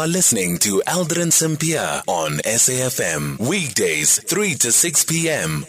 are listening to Aldrin Sampear on SAFM. Weekdays, 3 to 6 p.m.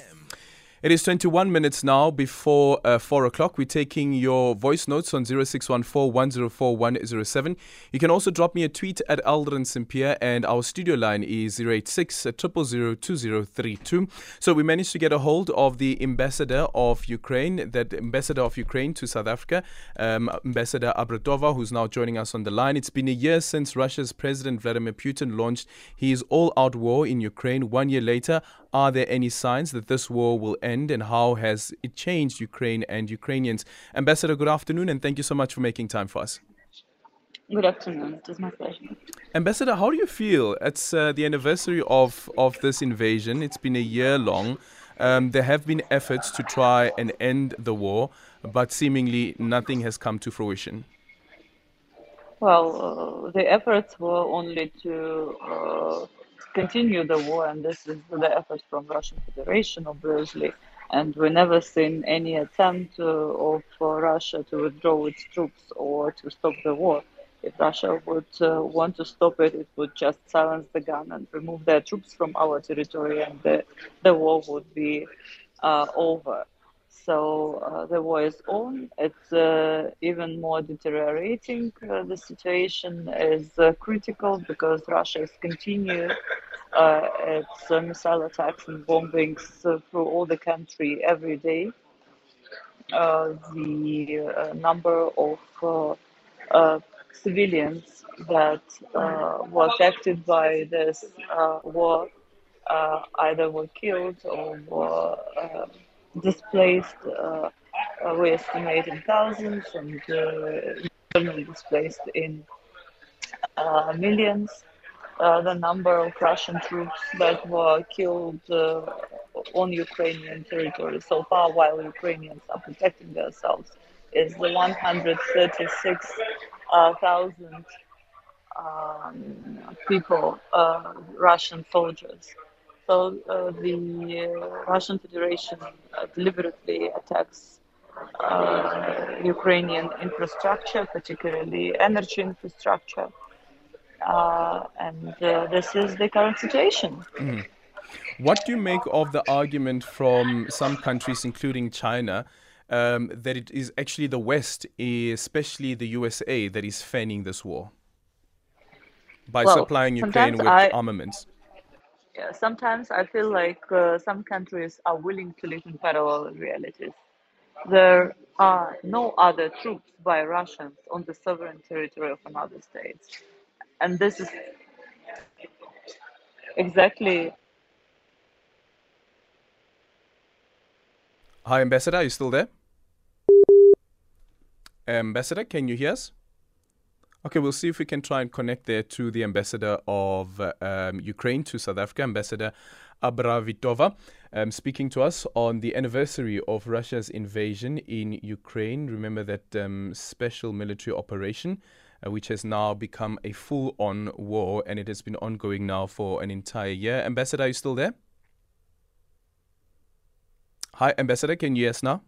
It is 21 minutes now before uh, 4 o'clock. We're taking your voice notes on 0614 104 107. You can also drop me a tweet at Aldrin Sampear, and our studio line is 086 2032. So we managed to get a hold of the ambassador of Ukraine, that ambassador of Ukraine to South Africa, um, Ambassador Abravitova, who's now joining us on the line. It's been a year since Russia's President Vladimir Putin launched his all out war in Ukraine. One year later, are there any signs that this war will end and how has it changed Ukraine and Ukrainians? Ambassador, good afternoon and thank you so much for making time for us. Good afternoon. It is my pleasure. Ambassador, how do you feel? It's uh, the anniversary of, of this invasion. It's been a year long. Um, there have been efforts to try and end the war, but seemingly nothing has come to fruition. Well, uh, the efforts were only to uh, continue the war, and this is the effort from Russian Federation, obviously. And we never seen any attempt uh, of uh, Russia to withdraw its troops or to stop the war. If Russia would uh, want to stop it, it would just silence the gun and remove their troops from our territory, and the, the war would be uh, over. So uh, the war is on. It's uh, even more deteriorating. Uh, the situation is uh, critical because Russia is continuing uh, its uh, missile attacks and bombings through all the country every day. the number of civilians that were affected by this war either were killed or were displaced, uh, uh, we estimate in thousands, and internally uh, displaced in millions. the number of Russian troops that were killed on Ukrainian territory so far, while Ukrainians are protecting themselves, is the 136,000 um, people, uh, Russian soldiers. So uh, the uh, Russian Federation uh, deliberately attacks Ukrainian infrastructure, particularly energy infrastructure, and this is the current situation. Mm. What do you make of the argument from some countries, including China, um, that it is actually the West, especially the USA, that is fanning this war by well, supplying Ukraine with I, armaments? Yeah, sometimes I feel like uh, some countries are willing to live in parallel realities. There are no other troops by Russians on the sovereign territory of another state. And this is exactly. Hi, Ambassador, are you still there? Ambassador, can you hear us? Okay, we'll see if we can try and connect there to the ambassador of um, Ukraine to South Africa, Ambassador Abravitova, um, speaking to us on the anniversary of Russia's invasion in Ukraine. Remember that um, special military operation, uh, which has now become a full on war, and it has been ongoing now for an entire year. Ambassador, are you still there? Hi, Ambassador, can you hear us now?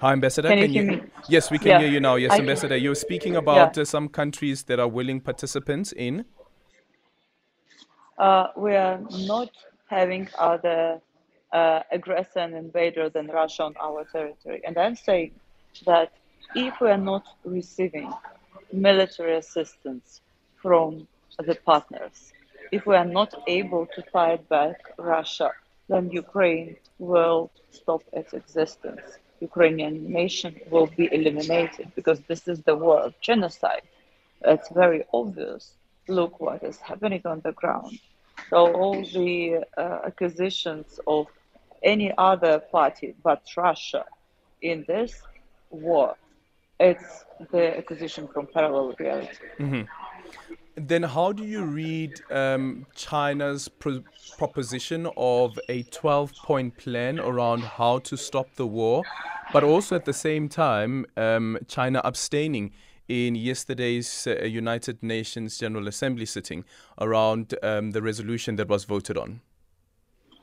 Hi, Ambassador. Can, can you hear me? Yes, we can yeah. hear you now. Yes, I Ambassador. You're speaking about yeah. uh, some countries that are willing participants in. Uh, we are not having other uh, aggressor and invader than Russia on our territory. And I'm saying that if we are not receiving military assistance from the partners, if we are not able to fight back Russia, then Ukraine will stop its existence. Ukrainian nation will be eliminated because this is the war of genocide. It's very obvious. Look what is happening on the ground. So all the uh, accusations of any other party but Russia in this war, it's the acquisition from parallel reality. Mm-hmm. Then, how do you read um, China's pro- proposition of a 12 point plan around how to stop the war, but also at the same time, um, China abstaining in yesterday's uh, United Nations General Assembly sitting around um, the resolution that was voted on?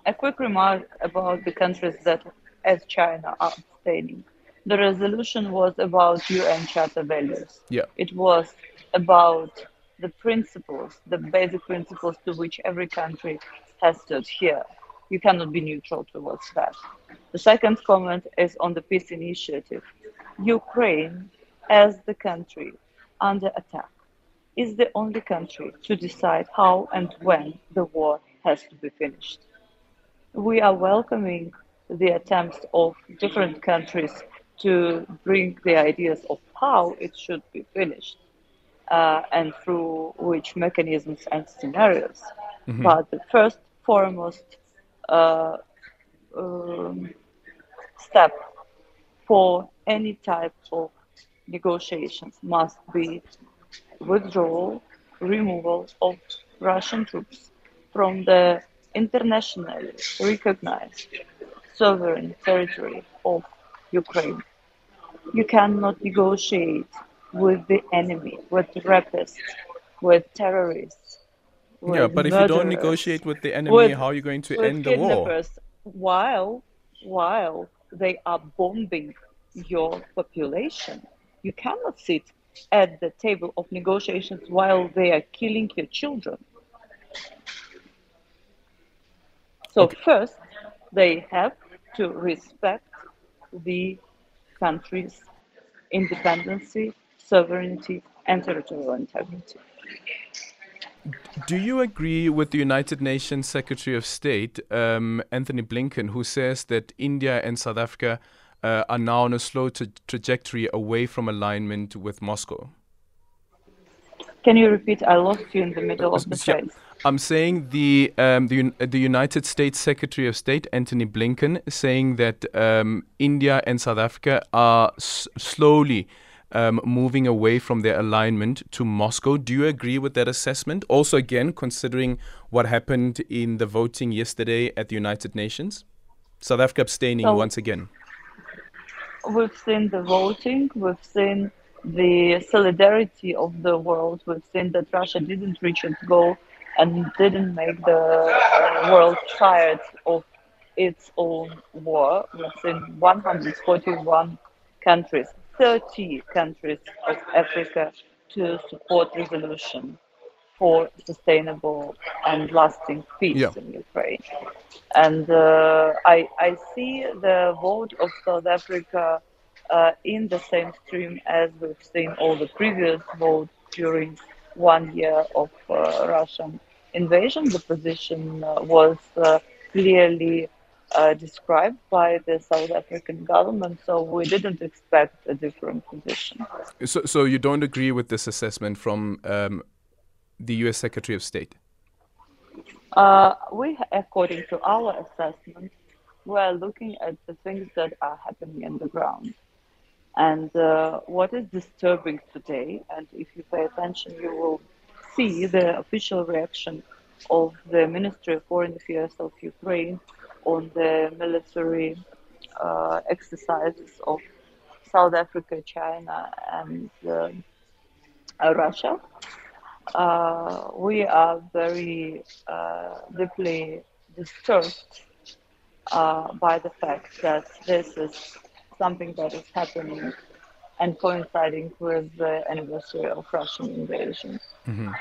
A quick remark about the countries that, as China, are abstaining. the resolution was about UN Charter values. Yeah. It was about the principles, the basic principles to which every country has to adhere. You cannot be neutral towards that. The second comment is on the peace initiative. Ukraine, as the country under attack, is the only country to decide how and when the war has to be finished. We are welcoming the attempts of different countries to bring the ideas of how it should be finished uh, and through which mechanisms and scenarios. Mm-hmm. But the first, foremost uh, um, step for any type of negotiations must be withdrawal, removal of Russian troops from the internationally recognized sovereign territory of Ukraine. You cannot negotiate with the enemy, with rapists, with terrorists. With yeah, but if you don't negotiate with the enemy, with, how are you going to end the war? While, while they are bombing your population, you cannot sit at the table of negotiations while they are killing your children. So okay. first, they have to respect the country's independency, sovereignty, and territorial integrity. Do you agree with the United Nations Secretary of State, um, Antony Blinken, who says that India and South Africa uh, are now on a slow tra- trajectory away from alignment with Moscow? Can you repeat? I lost you in the middle of the phrase. I'm saying the um, the, the United States Secretary of State Antony Blinken saying that um, India and South Africa are s- slowly um, moving away from their alignment to Moscow. Do you agree with that assessment? Also, again, considering what happened in the voting yesterday at the United Nations, South Africa abstaining so once again. We've seen the voting. We've seen the solidarity of the world. We've seen that Russia didn't reach its goal and didn't make the uh, world tired of its own war. We've seen 141 countries, 30 countries of Africa to support resolution for sustainable and lasting peace yeah. in Ukraine. And uh, I, I see the vote of South Africa uh, in the same stream as we've seen all the previous votes during one year of uh, Russian invasion. The position uh, was uh, clearly uh, described by the South African government, so we didn't expect a different position. So, so you don't agree with this assessment from um, the U.S. Secretary of State? Uh, we, according to our assessment, we are looking at the things that are happening in the ground. And uh, what is disturbing today, and if you pay attention, you will see the official reaction of the Ministry of Foreign Affairs of Ukraine on the military uh, exercises of South Africa, China, and uh, Russia. Uh, we are very uh, deeply disturbed uh, by the fact that this is something that is happening and coinciding with the anniversary of Russian invasion. Mm-hmm.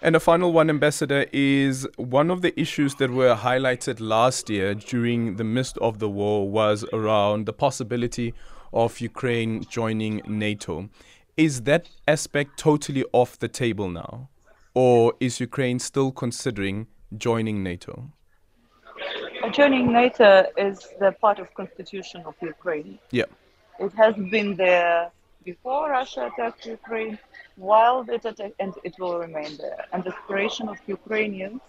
And the final one, Ambassador, is one of the issues that were highlighted last year during the midst of the war was around the possibility of Ukraine joining NATO. Is that aspect totally off the table now? Or is Ukraine still considering joining NATO? Joining NATO is the part of constitution of Ukraine. Yeah. It has been there before Russia attacked Ukraine, while it attacked, and it will remain there. And the aspiration of Ukrainians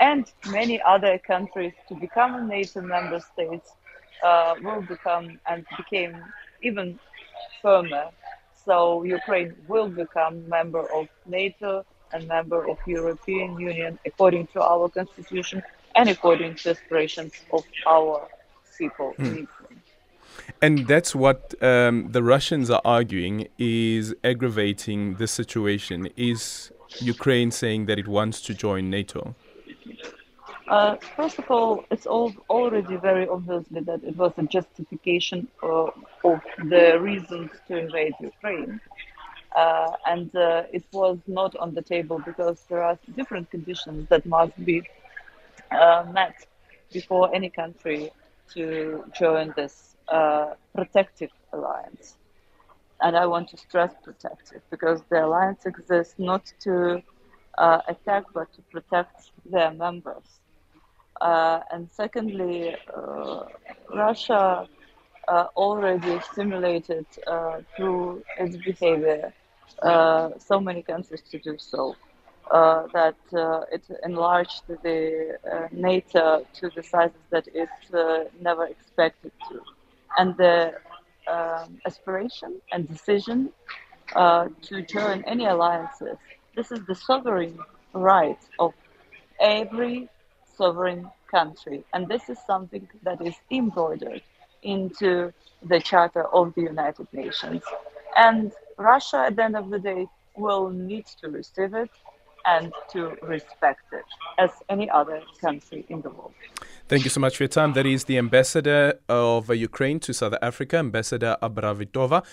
and many other countries to become a NATO member state uh, will become and became even firmer so Ukraine will become member of NATO and member of European Union according to our constitution and according to aspirations of our people mm. And that's what um, the Russians are arguing is aggravating the situation. Is Ukraine saying that it wants to join NATO? Uh, first of all, it's all already very obviously that it was a justification uh, of the reasons to invade Ukraine. Uh, and uh, it was not on the table because there are different conditions that must be uh, met before any country to join this uh, protective alliance. And I want to stress protective because the alliance exists not to uh, attack but to protect their members. Uh, and secondly, uh, Russia uh, already stimulated through its behavior so many countries to do so. Uh, that uh, it enlarged the uh, NATO to the sizes that it never expected to. And the um, aspiration and decision to join any alliances, this is the sovereign right of every sovereign country. And this is something that is embroidered into the Charter of the United Nations. And Russia, at the end of the day, will need to receive it and to respect it as any other country in the world. Thank you so much for your time. That is the ambassador of Ukraine to South Africa, Ambassador Abravitova.